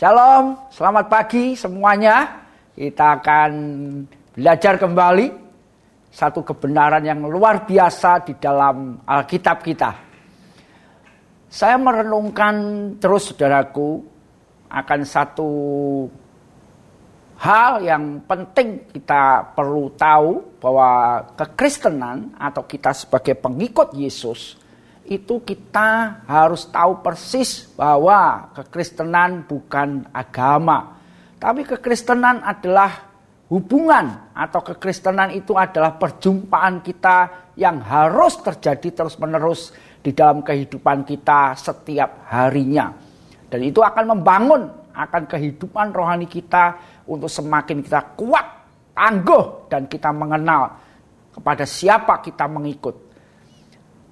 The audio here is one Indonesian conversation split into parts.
Shalom, selamat pagi semuanya. Kita akan belajar kembali satu kebenaran yang luar biasa di dalam Alkitab kita. Saya merenungkan terus saudaraku akan satu hal yang penting kita perlu tahu bahwa kekristenan atau kita sebagai pengikut Yesus itu kita harus tahu persis bahwa kekristenan bukan agama. Tapi kekristenan adalah hubungan atau kekristenan itu adalah perjumpaan kita yang harus terjadi terus-menerus di dalam kehidupan kita setiap harinya. Dan itu akan membangun akan kehidupan rohani kita untuk semakin kita kuat, tangguh dan kita mengenal kepada siapa kita mengikut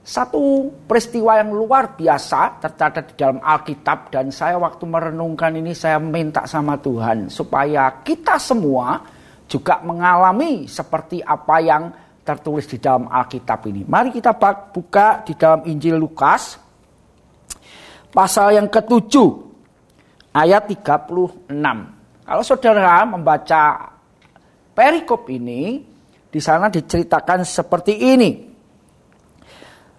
satu peristiwa yang luar biasa tercatat di dalam Alkitab dan saya waktu merenungkan ini saya minta sama Tuhan supaya kita semua juga mengalami seperti apa yang tertulis di dalam Alkitab ini. Mari kita buka di dalam Injil Lukas pasal yang ketujuh ayat 36. Kalau saudara membaca perikop ini di sana diceritakan seperti ini.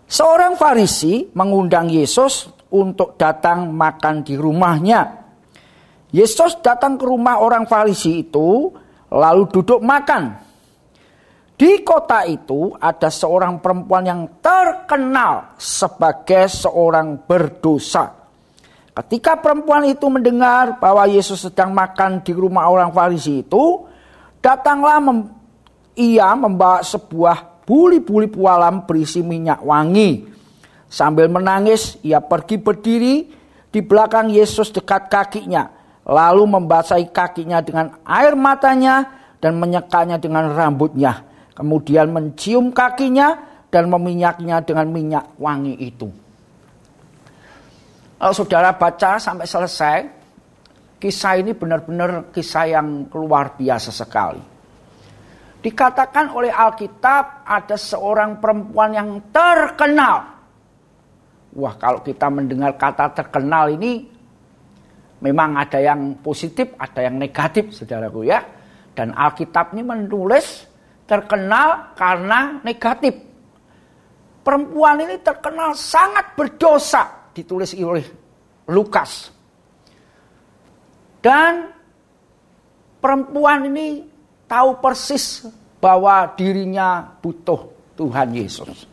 Seorang Farisi mengundang Yesus untuk datang makan di rumahnya. Yesus datang ke rumah orang Farisi itu, lalu duduk makan. Di kota itu ada seorang perempuan yang terkenal sebagai seorang berdosa. Ketika perempuan itu mendengar bahwa Yesus sedang makan di rumah orang Farisi itu, datanglah mem ia membawa sebuah buli-buli pualam berisi minyak wangi. Sambil menangis, ia pergi berdiri di belakang Yesus dekat kakinya, lalu membasahi kakinya dengan air matanya dan menyekanya dengan rambutnya. Kemudian mencium kakinya dan meminyaknya dengan minyak wangi itu. Kalau saudara baca sampai selesai, kisah ini benar-benar kisah yang luar biasa sekali. Dikatakan oleh Alkitab ada seorang perempuan yang terkenal. Wah kalau kita mendengar kata terkenal ini memang ada yang positif, ada yang negatif saudaraku ya. Dan Alkitab ini menulis terkenal karena negatif. Perempuan ini terkenal sangat berdosa ditulis oleh Lukas. Dan perempuan ini tahu persis bahwa dirinya butuh Tuhan Yesus.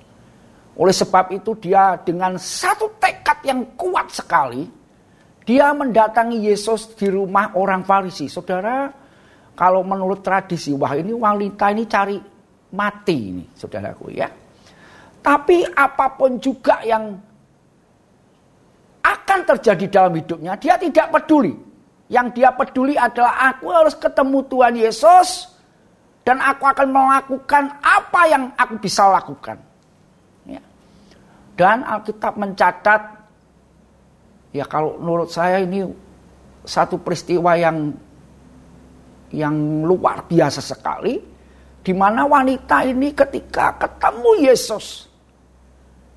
Oleh sebab itu dia dengan satu tekad yang kuat sekali, dia mendatangi Yesus di rumah orang Farisi. Saudara, kalau menurut tradisi, wah ini wanita ini cari mati ini, saudaraku ya. Tapi apa pun juga yang akan terjadi dalam hidupnya, dia tidak peduli. Yang dia peduli adalah aku harus ketemu Tuhan Yesus dan aku akan melakukan apa yang aku bisa lakukan. Ya. Dan Alkitab mencatat, ya kalau menurut saya ini satu peristiwa yang yang luar biasa sekali, di mana wanita ini ketika ketemu Yesus,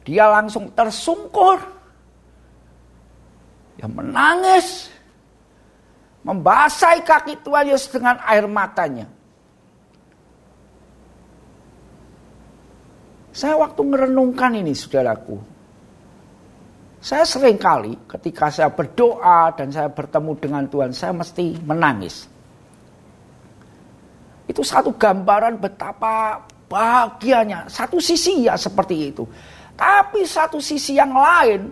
dia langsung tersungkur, ya menangis, membasahi kaki Tuhan Yesus dengan air matanya. Saya waktu merenungkan ini saudaraku. Saya sering kali ketika saya berdoa dan saya bertemu dengan Tuhan, saya mesti menangis. Itu satu gambaran betapa bahagianya. Satu sisi ya seperti itu. Tapi satu sisi yang lain,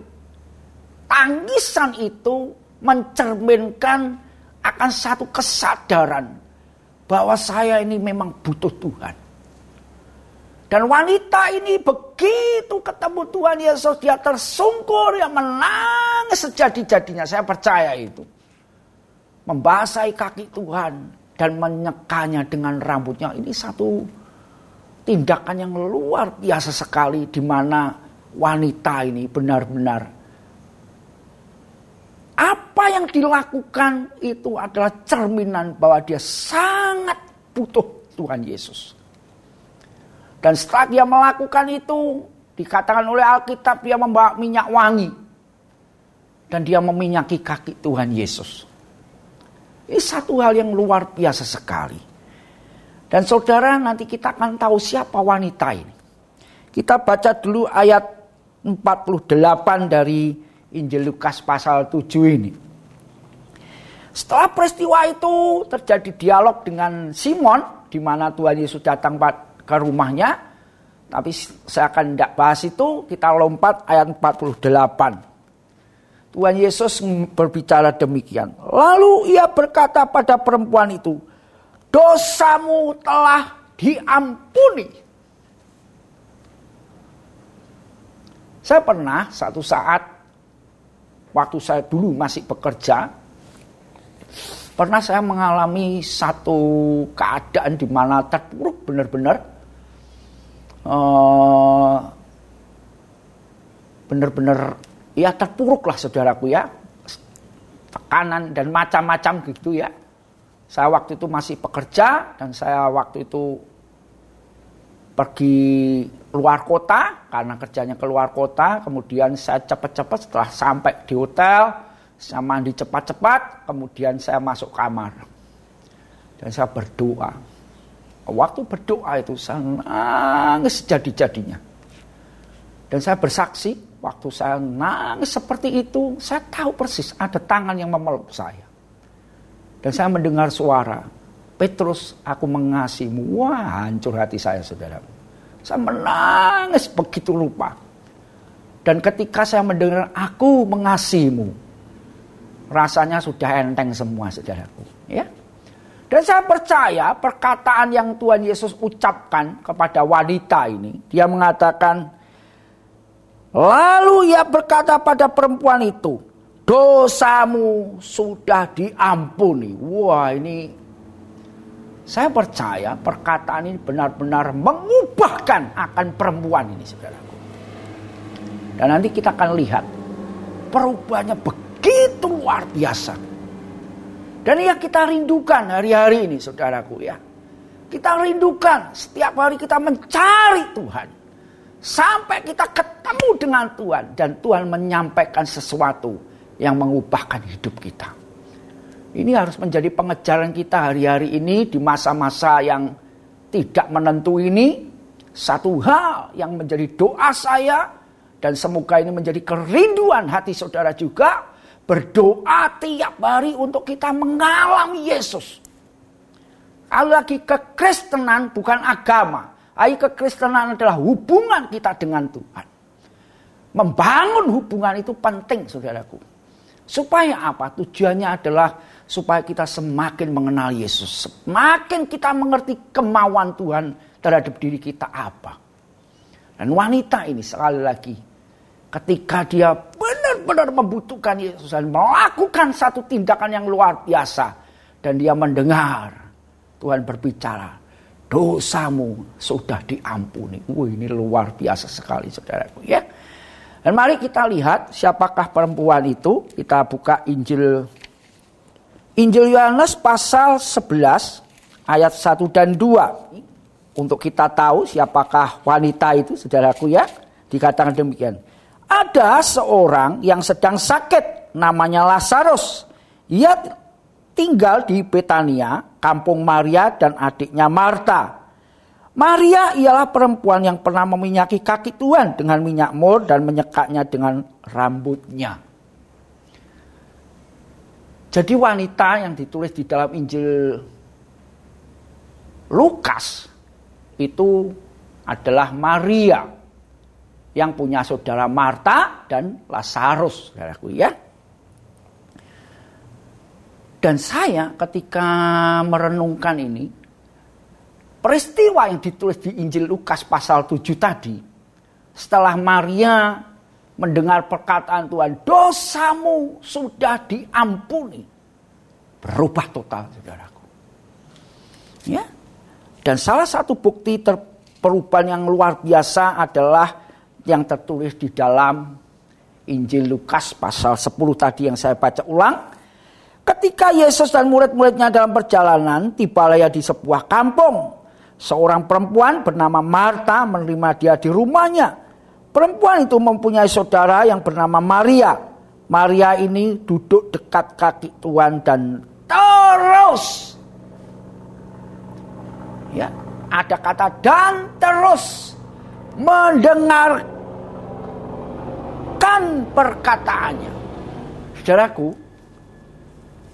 tangisan itu mencerminkan akan satu kesadaran bahwa saya ini memang butuh Tuhan. Dan wanita ini begitu ketemu Tuhan Yesus dia tersungkur yang menangis sejadi-jadinya. Saya percaya itu. Membasahi kaki Tuhan dan menyekanya dengan rambutnya. Ini satu tindakan yang luar biasa sekali di mana wanita ini benar-benar apa yang dilakukan itu adalah cerminan bahwa dia sangat butuh Tuhan Yesus. Dan setelah dia melakukan itu, dikatakan oleh Alkitab dia membawa minyak wangi. Dan dia meminyaki kaki Tuhan Yesus. Ini satu hal yang luar biasa sekali. Dan saudara nanti kita akan tahu siapa wanita ini. Kita baca dulu ayat 48 dari Injil Lukas pasal 7 ini. Setelah peristiwa itu terjadi dialog dengan Simon di mana Tuhan Yesus datang ke rumahnya. Tapi saya akan tidak bahas itu, kita lompat ayat 48. Tuhan Yesus berbicara demikian. Lalu ia berkata pada perempuan itu, dosamu telah diampuni. Saya pernah satu saat waktu saya dulu masih bekerja, pernah saya mengalami satu keadaan di mana terpuruk benar-benar uh, benar-benar ya terpuruk lah saudaraku ya tekanan dan macam-macam gitu ya. Saya waktu itu masih pekerja dan saya waktu itu pergi luar kota karena kerjanya keluar kota. Kemudian saya cepat-cepat setelah sampai di hotel, saya mandi cepat-cepat, kemudian saya masuk kamar. Dan saya berdoa. Waktu berdoa itu saya nangis jadi-jadinya. Dan saya bersaksi, waktu saya nangis seperti itu, saya tahu persis ada tangan yang memeluk saya. Dan saya mendengar suara, Petrus aku mengasihimu. Wah hancur hati saya saudara. Saya menangis begitu lupa. Dan ketika saya mendengar aku mengasihimu, rasanya sudah enteng semua saudaraku. Ya. Dan saya percaya perkataan yang Tuhan Yesus ucapkan kepada wanita ini. Dia mengatakan, Lalu ia berkata pada perempuan itu, dosamu sudah diampuni. Wah ini saya percaya perkataan ini benar-benar mengubahkan akan perempuan ini saudaraku. Dan nanti kita akan lihat perubahannya begitu luar biasa. Dan yang kita rindukan hari-hari ini saudaraku ya. Kita rindukan setiap hari kita mencari Tuhan. Sampai kita ketemu dengan Tuhan. Dan Tuhan menyampaikan sesuatu yang mengubahkan hidup kita. Ini harus menjadi pengejaran kita hari-hari ini di masa-masa yang tidak menentu ini. Satu hal yang menjadi doa saya dan semoga ini menjadi kerinduan hati saudara juga. Berdoa tiap hari untuk kita mengalami Yesus. Kalau lagi kekristenan bukan agama. Ayo kekristenan adalah hubungan kita dengan Tuhan. Membangun hubungan itu penting saudaraku. Supaya apa? Tujuannya adalah supaya kita semakin mengenal Yesus. Semakin kita mengerti kemauan Tuhan terhadap diri kita apa. Dan wanita ini sekali lagi. Ketika dia benar-benar membutuhkan Yesus dan melakukan satu tindakan yang luar biasa. Dan dia mendengar Tuhan berbicara. Dosamu sudah diampuni. Wah ini luar biasa sekali saudaraku ya. Dan mari kita lihat siapakah perempuan itu. Kita buka Injil Injil Yohanes pasal 11 ayat 1 dan 2. Untuk kita tahu siapakah wanita itu, saudaraku ya. Dikatakan demikian. Ada seorang yang sedang sakit, namanya Lazarus. Ia tinggal di Betania, kampung Maria dan adiknya Marta. Maria ialah perempuan yang pernah meminyaki kaki Tuhan dengan minyak mur dan menyekaknya dengan rambutnya. Jadi wanita yang ditulis di dalam Injil Lukas itu adalah Maria yang punya saudara Marta dan Lazarus, ya. Dan saya ketika merenungkan ini, Peristiwa yang ditulis di Injil Lukas pasal 7 tadi, setelah Maria mendengar perkataan Tuhan, dosamu sudah diampuni. Berubah total, saudaraku. Ya. Dan salah satu bukti perubahan yang luar biasa adalah yang tertulis di dalam Injil Lukas pasal 10 tadi yang saya baca ulang. Ketika Yesus dan murid-muridnya dalam perjalanan, tibalah di sebuah kampung Seorang perempuan bernama Marta menerima dia di rumahnya. Perempuan itu mempunyai saudara yang bernama Maria. Maria ini duduk dekat kaki Tuhan dan terus. Ya, ada kata dan terus mendengarkan perkataannya. Saudaraku,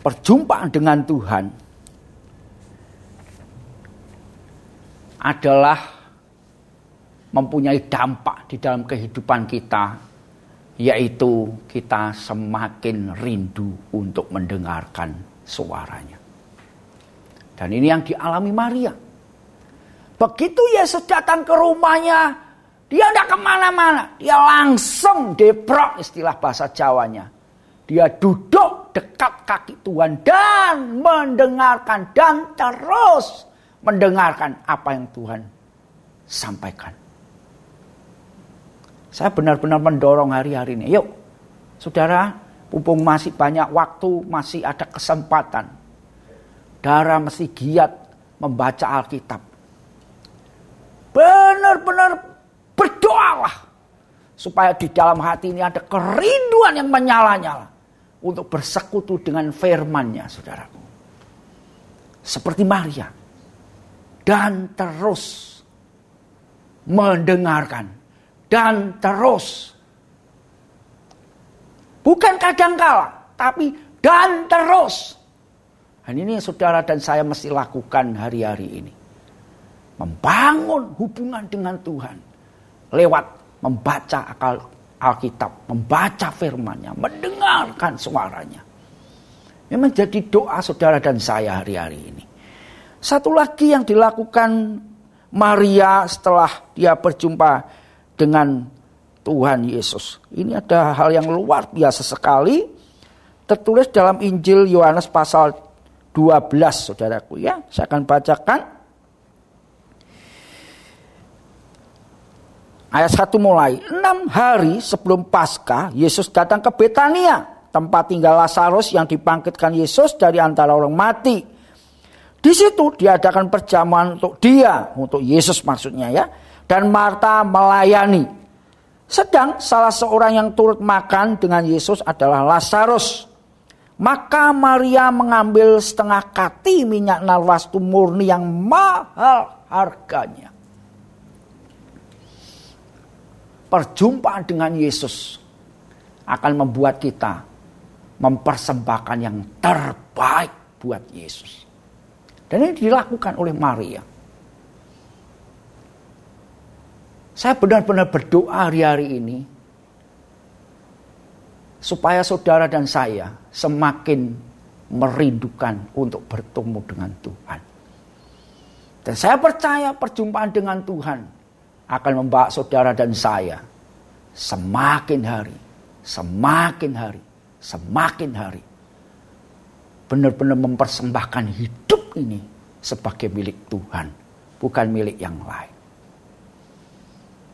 perjumpaan dengan Tuhan adalah mempunyai dampak di dalam kehidupan kita, yaitu kita semakin rindu untuk mendengarkan suaranya. Dan ini yang dialami Maria. Begitu Yesus datang ke rumahnya, dia tidak ke mana-mana. Dia langsung deprok istilah bahasa Jawanya. Dia duduk dekat kaki Tuhan dan mendengarkan dan terus mendengarkan apa yang Tuhan sampaikan. Saya benar-benar mendorong hari-hari ini. Yuk, saudara, mumpung masih banyak waktu, masih ada kesempatan. Darah mesti giat membaca Alkitab. Benar-benar berdoalah. Supaya di dalam hati ini ada kerinduan yang menyala-nyala. Untuk bersekutu dengan firmannya, saudaraku. Seperti Maria dan terus mendengarkan dan terus bukan kadang kala tapi dan terus dan ini saudara dan saya mesti lakukan hari-hari ini membangun hubungan dengan Tuhan lewat membaca akal Alkitab, membaca firman-Nya, mendengarkan suaranya. Ini menjadi doa saudara dan saya hari-hari ini. Satu lagi yang dilakukan Maria setelah dia berjumpa dengan Tuhan Yesus. Ini ada hal yang luar biasa sekali. Tertulis dalam Injil Yohanes pasal 12 saudaraku ya. Saya akan bacakan. Ayat 1 mulai. Enam hari sebelum Paskah, Yesus datang ke Betania. Tempat tinggal Lazarus yang dibangkitkan Yesus dari antara orang mati. Di situ diadakan perjamuan untuk dia, untuk Yesus maksudnya ya. Dan Marta melayani. Sedang salah seorang yang turut makan dengan Yesus adalah Lazarus. Maka Maria mengambil setengah kati minyak narwastu murni yang mahal harganya. Perjumpaan dengan Yesus akan membuat kita mempersembahkan yang terbaik buat Yesus. Dan ini dilakukan oleh Maria. Saya benar-benar berdoa hari-hari ini supaya saudara dan saya semakin merindukan untuk bertemu dengan Tuhan. Dan saya percaya perjumpaan dengan Tuhan akan membawa saudara dan saya semakin hari, semakin hari, semakin hari benar-benar mempersembahkan hidup ini sebagai milik Tuhan, bukan milik yang lain.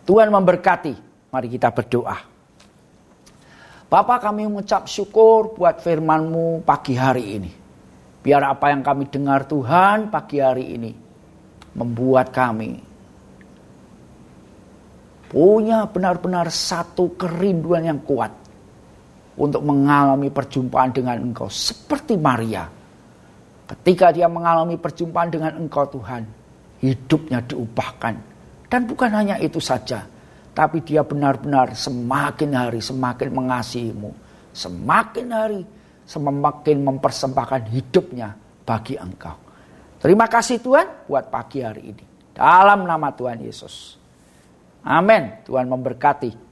Tuhan memberkati, mari kita berdoa. Bapak kami mengucap syukur buat firman-Mu pagi hari ini. Biar apa yang kami dengar Tuhan pagi hari ini membuat kami punya benar-benar satu kerinduan yang kuat untuk mengalami perjumpaan dengan Engkau seperti Maria Ketika dia mengalami perjumpaan dengan engkau Tuhan, hidupnya diubahkan. Dan bukan hanya itu saja, tapi dia benar-benar semakin hari semakin mengasihimu. Semakin hari semakin mempersembahkan hidupnya bagi engkau. Terima kasih Tuhan buat pagi hari ini. Dalam nama Tuhan Yesus. Amin. Tuhan memberkati.